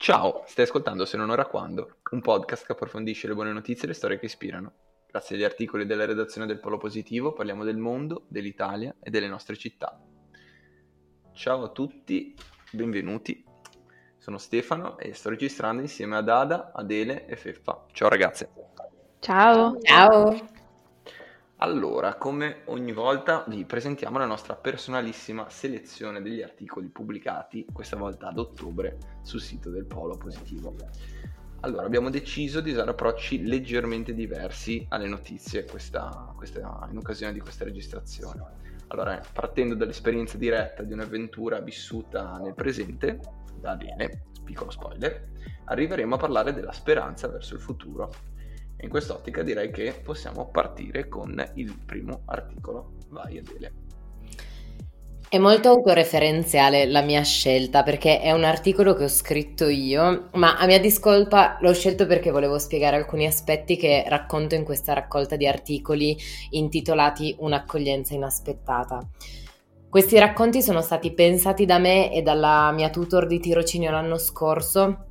Ciao, stai ascoltando Se non ora quando, un podcast che approfondisce le buone notizie e le storie che ispirano. Grazie agli articoli della redazione del Polo Positivo parliamo del mondo, dell'Italia e delle nostre città. Ciao a tutti, benvenuti. Sono Stefano e sto registrando insieme ad Ada, Adele e Feffa. Ciao ragazze. Ciao. Ciao. Allora, come ogni volta vi presentiamo la nostra personalissima selezione degli articoli pubblicati, questa volta ad ottobre, sul sito del Polo Positivo. Allora, abbiamo deciso di usare approcci leggermente diversi alle notizie questa, questa, in occasione di questa registrazione. Allora, partendo dall'esperienza diretta di un'avventura vissuta nel presente, da bene, piccolo spoiler, arriveremo a parlare della speranza verso il futuro in quest'ottica direi che possiamo partire con il primo articolo. Vai Adele. È molto autoreferenziale la mia scelta perché è un articolo che ho scritto io, ma a mia discolpa l'ho scelto perché volevo spiegare alcuni aspetti che racconto in questa raccolta di articoli intitolati Un'accoglienza inaspettata. Questi racconti sono stati pensati da me e dalla mia tutor di tirocinio l'anno scorso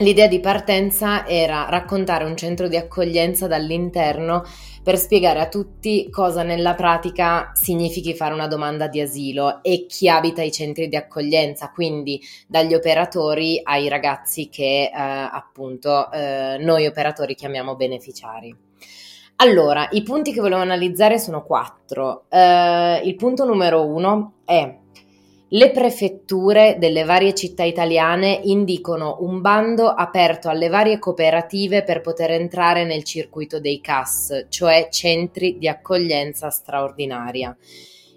L'idea di partenza era raccontare un centro di accoglienza dall'interno per spiegare a tutti cosa nella pratica significhi fare una domanda di asilo e chi abita i centri di accoglienza, quindi dagli operatori ai ragazzi che eh, appunto eh, noi operatori chiamiamo beneficiari. Allora, i punti che volevo analizzare sono quattro. Eh, il punto numero uno è le prefetture delle varie città italiane indicano un bando aperto alle varie cooperative per poter entrare nel circuito dei CAS, cioè centri di accoglienza straordinaria.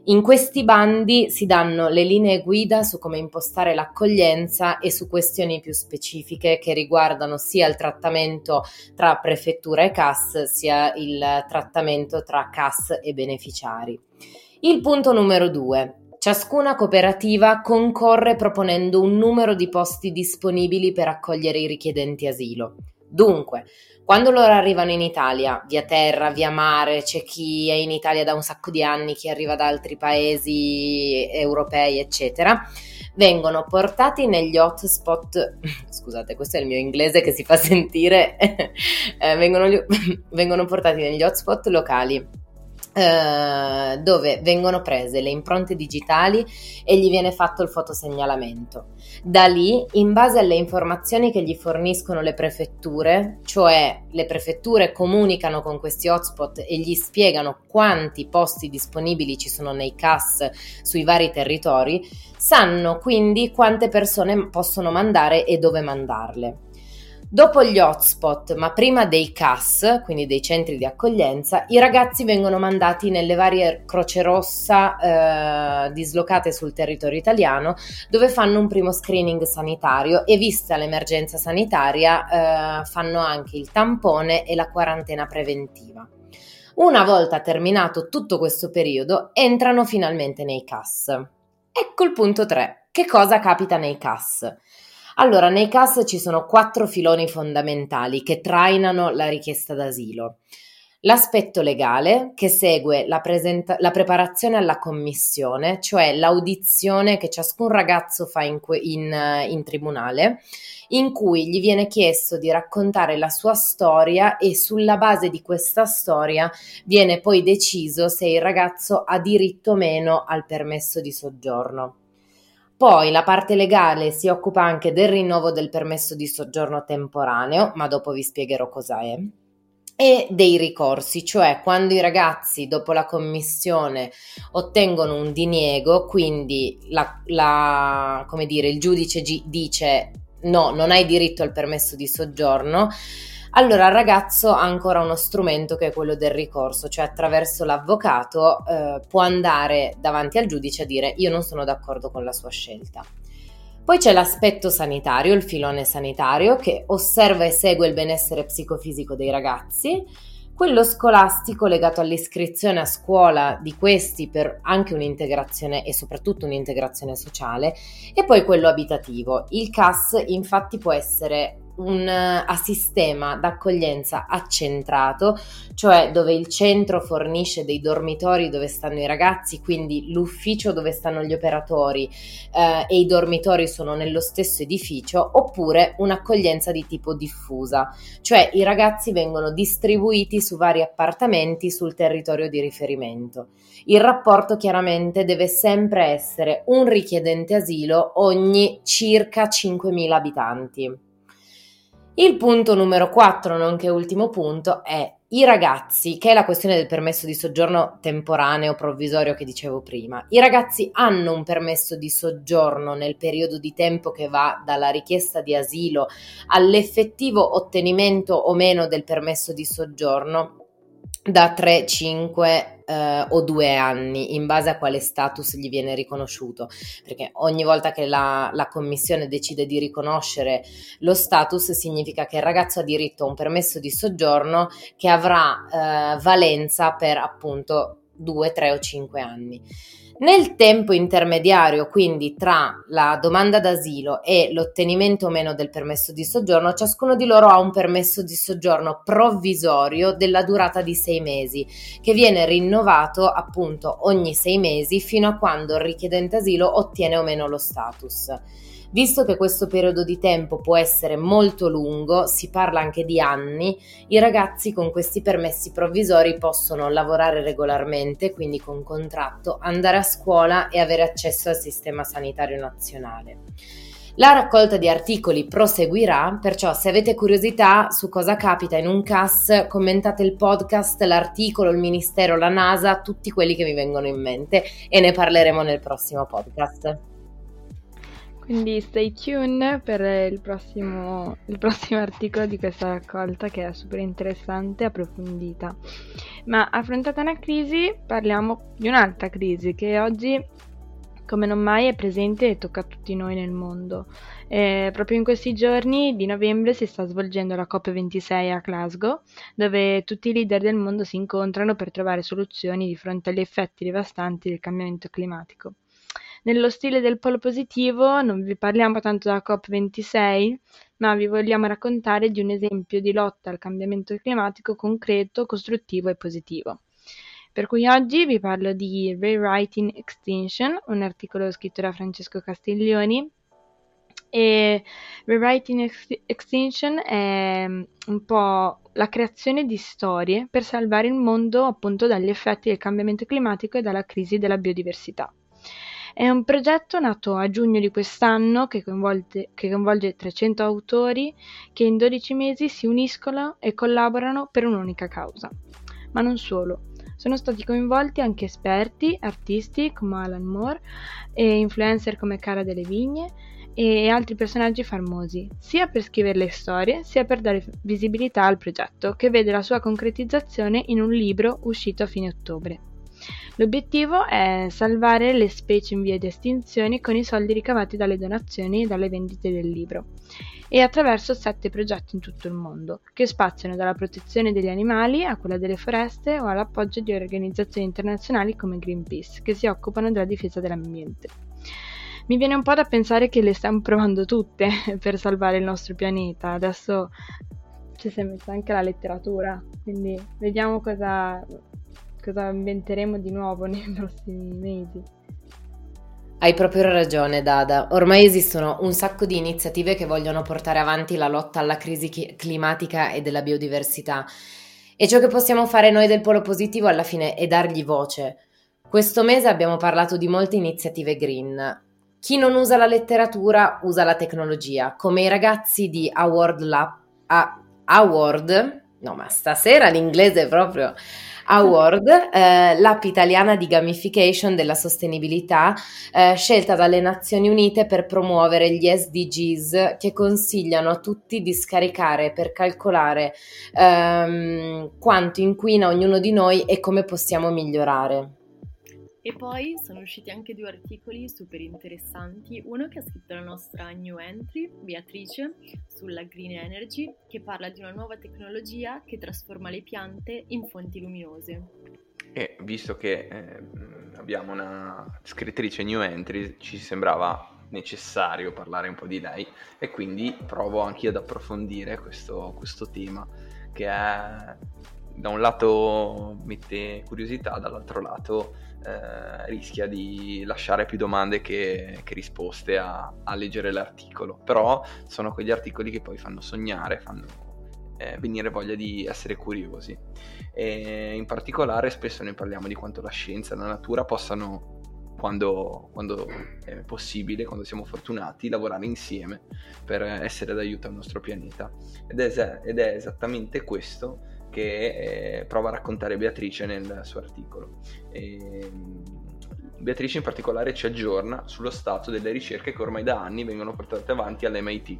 In questi bandi si danno le linee guida su come impostare l'accoglienza e su questioni più specifiche che riguardano sia il trattamento tra prefettura e CAS, sia il trattamento tra CAS e beneficiari. Il punto numero due. Ciascuna cooperativa concorre proponendo un numero di posti disponibili per accogliere i richiedenti asilo. Dunque, quando loro arrivano in Italia, via terra, via mare, c'è chi è in Italia da un sacco di anni, chi arriva da altri paesi europei, eccetera, vengono portati negli hotspot, scusate, questo è il mio inglese che si fa sentire, eh, vengono, vengono portati negli hotspot locali eh, dove vengono prese le impronte digitali e gli viene fatto il fotosegnalamento. Da lì, in base alle informazioni che gli forniscono le prefetture, cioè le prefetture comunicano con questi hotspot e gli spiegano quanti posti disponibili ci sono nei CAS sui vari territori, sanno quindi quante persone possono mandare e dove mandarle. Dopo gli hotspot, ma prima dei CAS, quindi dei centri di accoglienza, i ragazzi vengono mandati nelle varie Croce Rossa eh, dislocate sul territorio italiano, dove fanno un primo screening sanitario e vista l'emergenza sanitaria eh, fanno anche il tampone e la quarantena preventiva. Una volta terminato tutto questo periodo, entrano finalmente nei CAS. Ecco il punto 3. Che cosa capita nei CAS? Allora, nei CAS ci sono quattro filoni fondamentali che trainano la richiesta d'asilo. L'aspetto legale che segue la, presenta- la, preparazione alla commissione, cioè l'audizione che ciascun ragazzo fa in, que- in, in, tribunale, in cui gli viene chiesto di raccontare la sua storia e sulla base di questa storia viene poi deciso se il ragazzo ha diritto o meno al permesso di soggiorno. Poi la parte legale si occupa anche del rinnovo del permesso di soggiorno temporaneo, ma dopo vi spiegherò cosa è, e dei ricorsi, cioè quando i ragazzi dopo la commissione ottengono un diniego, quindi la, la, dire, il giudice gi- dice no, non hai diritto al permesso di soggiorno, allora il ragazzo ha ancora uno strumento che è quello del ricorso, cioè attraverso l'avvocato eh, può andare davanti al giudice a dire io non sono d'accordo con la sua scelta. Poi c'è l'aspetto sanitario, il filone sanitario, che osserva e segue il benessere psicofisico dei ragazzi, quello scolastico legato all'iscrizione a scuola di questi per anche un'integrazione e soprattutto un'integrazione sociale, e poi quello abitativo. Il CAS infatti può essere un a sistema d'accoglienza accentrato, cioè dove il centro fornisce dei dormitori dove stanno i ragazzi, quindi l'ufficio dove stanno gli operatori eh, e i dormitori sono nello stesso edificio, oppure un'accoglienza di tipo diffusa, cioè i ragazzi vengono distribuiti su vari appartamenti sul territorio di riferimento. Il rapporto chiaramente deve sempre essere un richiedente asilo ogni circa 5.000 abitanti. Il punto numero 4, nonché ultimo punto, è i ragazzi, che è la questione del permesso di soggiorno temporaneo provvisorio che dicevo prima. I ragazzi hanno un permesso di soggiorno nel periodo di tempo che va dalla richiesta di asilo all'effettivo ottenimento o meno del permesso di soggiorno da 3, 5 eh, o 2 anni in base a quale status gli viene riconosciuto, perché ogni volta che la, la, commissione decide di riconoscere lo status significa che il ragazzo ha diritto a un permesso di soggiorno che avrà eh, valenza per appunto 2, 3 o 5 anni. Nel tempo intermediario, quindi tra la domanda d'asilo e l'ottenimento o meno del permesso di soggiorno, ciascuno di loro ha un permesso di soggiorno provvisorio della durata di sei mesi, che viene rinnovato appunto ogni sei mesi fino a quando il richiedente asilo ottiene o meno lo status. Visto che questo periodo di tempo può essere molto lungo, si parla anche di anni, i ragazzi con questi permessi provvisori possono lavorare regolarmente, quindi con contratto, andare a scuola e avere accesso al sistema sanitario nazionale. La raccolta di articoli proseguirà, perciò se avete curiosità su cosa capita in un CAS, commentate il podcast, l'articolo, il Ministero, la NASA, tutti quelli che vi vengono in mente e ne parleremo nel prossimo podcast. Quindi stay tuned per il prossimo, il prossimo articolo di questa raccolta che è super interessante e approfondita. Ma affrontata una crisi, parliamo di un'altra crisi che oggi come non mai è presente e tocca a tutti noi nel mondo. Eh, proprio in questi giorni di novembre si sta svolgendo la COP26 a Glasgow, dove tutti i leader del mondo si incontrano per trovare soluzioni di fronte agli effetti devastanti del cambiamento climatico. Nello stile del polo positivo non vi parliamo tanto della COP26, ma vi vogliamo raccontare di un esempio di lotta al cambiamento climatico concreto, costruttivo e positivo. Per cui oggi vi parlo di Rewriting Extinction, un articolo scritto da Francesco Castiglioni. E Rewriting Extinction è un po' la creazione di storie per salvare il mondo appunto dagli effetti del cambiamento climatico e dalla crisi della biodiversità. È un progetto nato a giugno di quest'anno che, che coinvolge 300 autori che in 12 mesi si uniscono e collaborano per un'unica causa. Ma non solo. Sono stati coinvolti anche esperti, artisti come Alan Moore e influencer come Cara delle Vigne e altri personaggi famosi, sia per scrivere le storie, sia per dare visibilità al progetto, che vede la sua concretizzazione in un libro uscito a fine ottobre. L'obiettivo è salvare le specie in via di estinzione con i soldi ricavati dalle donazioni e dalle vendite del libro e attraverso sette progetti in tutto il mondo, che spaziano dalla protezione degli animali a quella delle foreste o all'appoggio di organizzazioni internazionali come Greenpeace, che si occupano della difesa dell'ambiente. Mi viene un po' da pensare che le stiamo provando tutte per salvare il nostro pianeta. Adesso ci si è messa anche la letteratura, quindi vediamo cosa, cosa inventeremo di nuovo nei prossimi mesi. Hai proprio ragione, Dada. Ormai esistono un sacco di iniziative che vogliono portare avanti la lotta alla crisi climatica e della biodiversità. E ciò che possiamo fare noi del Polo Positivo alla fine è dargli voce. Questo mese abbiamo parlato di molte iniziative green. Chi non usa la letteratura usa la tecnologia, come i ragazzi di Award Lab. Award? No, ma stasera l'inglese proprio Award, eh, l'app italiana di gamification della sostenibilità, eh, scelta dalle Nazioni Unite per promuovere gli SDGs che consigliano a tutti di scaricare per calcolare ehm, quanto inquina ognuno di noi e come possiamo migliorare. E poi sono usciti anche due articoli super interessanti, uno che ha scritto la nostra new entry, Beatrice, sulla green energy, che parla di una nuova tecnologia che trasforma le piante in fonti luminose. E visto che eh, abbiamo una scrittrice new entry, ci sembrava necessario parlare un po' di lei e quindi provo anche io ad approfondire questo, questo tema che è da un lato mette curiosità, dall'altro lato eh, rischia di lasciare più domande che, che risposte a, a, leggere l'articolo. Però sono quegli articoli che poi fanno sognare, fanno eh, venire voglia di essere curiosi. E in particolare spesso ne parliamo di quanto la scienza e la natura possano quando, quando, è possibile, quando siamo fortunati, lavorare insieme per essere d'aiuto al nostro pianeta. Ed è, ed è esattamente questo che eh, prova a raccontare Beatrice nel suo articolo. E, Beatrice in particolare ci aggiorna sullo stato delle ricerche che ormai da anni vengono portate avanti all'MIT,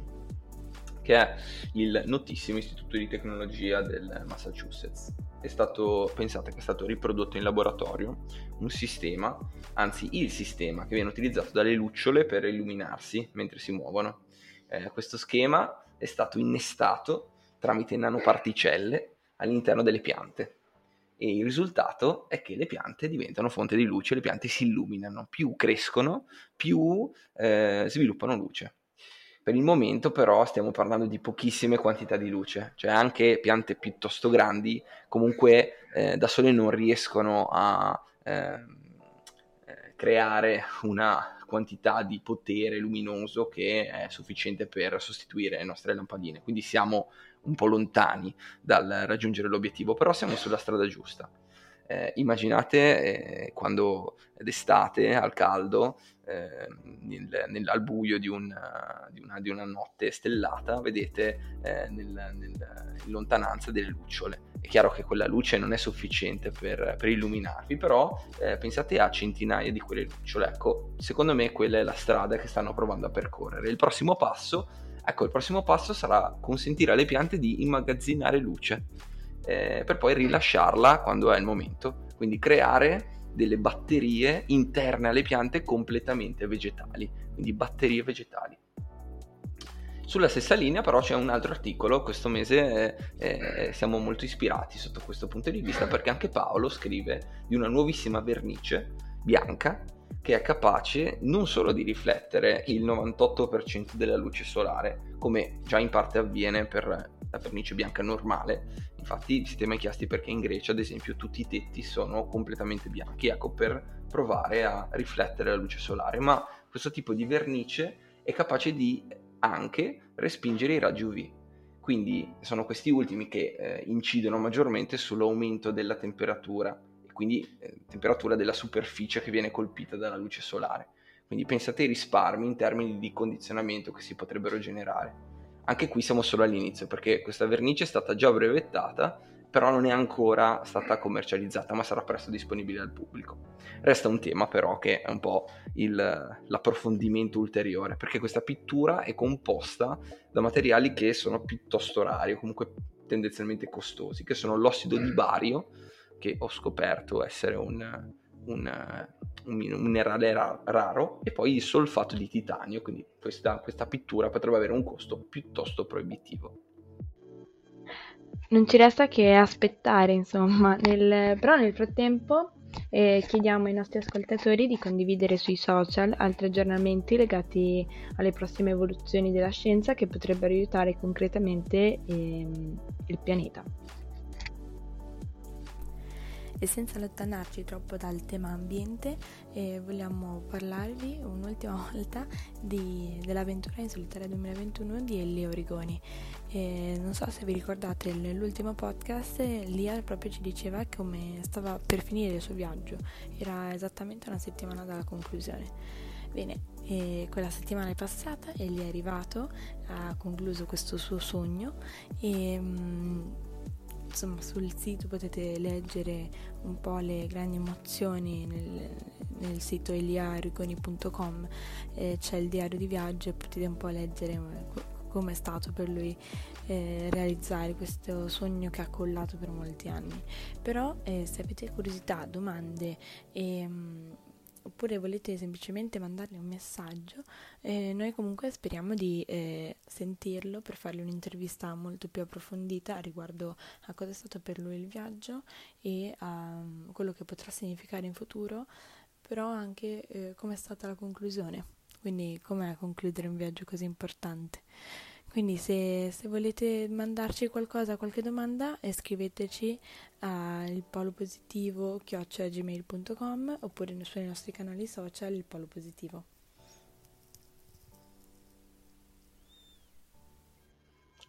che è il notissimo istituto di tecnologia del Massachusetts. È stato, pensate che è stato riprodotto in laboratorio un sistema, anzi il sistema che viene utilizzato dalle lucciole per illuminarsi mentre si muovono. Eh, questo schema è stato innestato tramite nanoparticelle all'interno delle piante. E il risultato è che le piante diventano fonte di luce, le piante si illuminano, più crescono, più eh, sviluppano luce. Per il momento però stiamo parlando di pochissime quantità di luce, cioè anche piante piuttosto grandi comunque eh, da sole non riescono a ehm, eh, creare una quantità di potere luminoso che è sufficiente per sostituire le nostre lampadine. Quindi siamo un po' lontani dal raggiungere l'obiettivo, però siamo sulla strada giusta. Eh, immaginate eh, quando d'estate al caldo, eh, nel, nel, al buio di, un, di, una, di, una, notte stellata, vedete eh, nel, in lontananza delle lucciole. È chiaro che quella luce non è sufficiente per, per illuminarvi, però eh, pensate a centinaia di quelle lucciole. Ecco, secondo me quella è la strada che stanno provando a percorrere. Il prossimo passo Ecco, il prossimo passo sarà consentire alle piante di immagazzinare luce eh, per poi rilasciarla quando è il momento. Quindi creare delle batterie interne alle piante completamente vegetali, quindi batterie vegetali. Sulla stessa linea però c'è un altro articolo, questo mese eh, eh, siamo molto ispirati sotto questo punto di vista perché anche Paolo scrive di una nuovissima vernice bianca che è capace non solo di riflettere il 98% della luce solare, come già in parte avviene per la vernice bianca normale. Infatti siete mai chiesti perché in Grecia, ad esempio, tutti i tetti sono completamente bianchi, ecco, per provare a riflettere la luce solare, ma questo tipo di vernice è capace di anche respingere i raggi UV. Quindi sono questi ultimi che eh, incidono maggiormente sull'aumento della temperatura quindi eh, temperatura della superficie che viene colpita dalla luce solare. Quindi pensate ai risparmi in termini di condizionamento che si potrebbero generare. Anche qui siamo solo all'inizio perché questa vernice è stata già brevettata, però non è ancora stata commercializzata, ma sarà presto disponibile al pubblico. Resta un tema però che è un po' il, l'approfondimento ulteriore, perché questa pittura è composta da materiali che sono piuttosto rari o comunque tendenzialmente costosi, che sono l'ossido di bario, che ho scoperto essere un, un, un minerale ra- raro, e poi il solfato di titanio, quindi questa, questa pittura potrebbe avere un costo piuttosto proibitivo. Non ci resta che aspettare, insomma, nel, però nel frattempo eh, chiediamo ai nostri ascoltatori di condividere sui social altri aggiornamenti legati alle prossime evoluzioni della scienza che potrebbero aiutare concretamente ehm, il pianeta e senza allontanarci troppo dal tema ambiente eh, vogliamo parlarvi un'ultima volta di, dell'avventura in solitaria 2021 di Elia Origoni. Eh, non so se vi ricordate nell'ultimo podcast Lia proprio ci diceva come stava per finire il suo viaggio, era esattamente una settimana dalla conclusione. Bene, e quella settimana è passata e gli è arrivato, ha concluso questo suo sogno e mm, insomma sul sito potete leggere un po' le grandi emozioni nel, nel sito eliariconi.com eh, c'è il diario di viaggio e potete un po' leggere eh, come è stato per lui eh, realizzare questo sogno che ha collato per molti anni. Però eh, se avete curiosità, domande e mm, oppure volete semplicemente mandargli un messaggio, eh, noi comunque speriamo di eh, sentirlo per fargli un'intervista molto più approfondita riguardo a cosa è stato per lui il viaggio e a um, quello che potrà significare in futuro, però anche eh, è stata la conclusione. quindi com'è concludere un viaggio così importante? Quindi se, se volete mandarci qualcosa, qualche domanda, scriveteci al polo positivo chiocciolagmail.com oppure sui nostri canali social il polo positivo.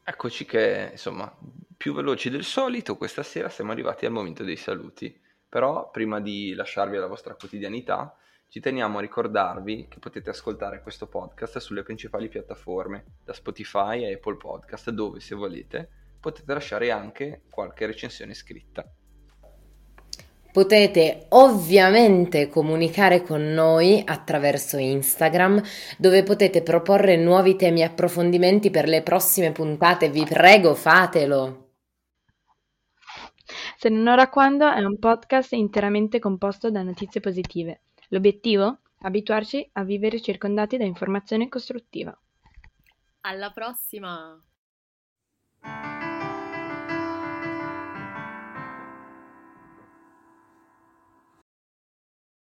Eccoci che, insomma, più veloci del solito, questa sera siamo arrivati al momento dei saluti. Però prima di lasciarvi alla vostra quotidianità, ci teniamo a ricordarvi che potete ascoltare questo podcast sulle principali piattaforme, da Spotify a Apple Podcast, dove se volete potete lasciare anche qualche recensione scritta. Potete ovviamente comunicare con noi attraverso Instagram, dove potete proporre nuovi temi e approfondimenti per le prossime puntate. Vi prego, fatelo! Se non ora quando è un podcast interamente composto da notizie positive. L'obiettivo? Abituarci a vivere circondati da informazione costruttiva. Alla prossima!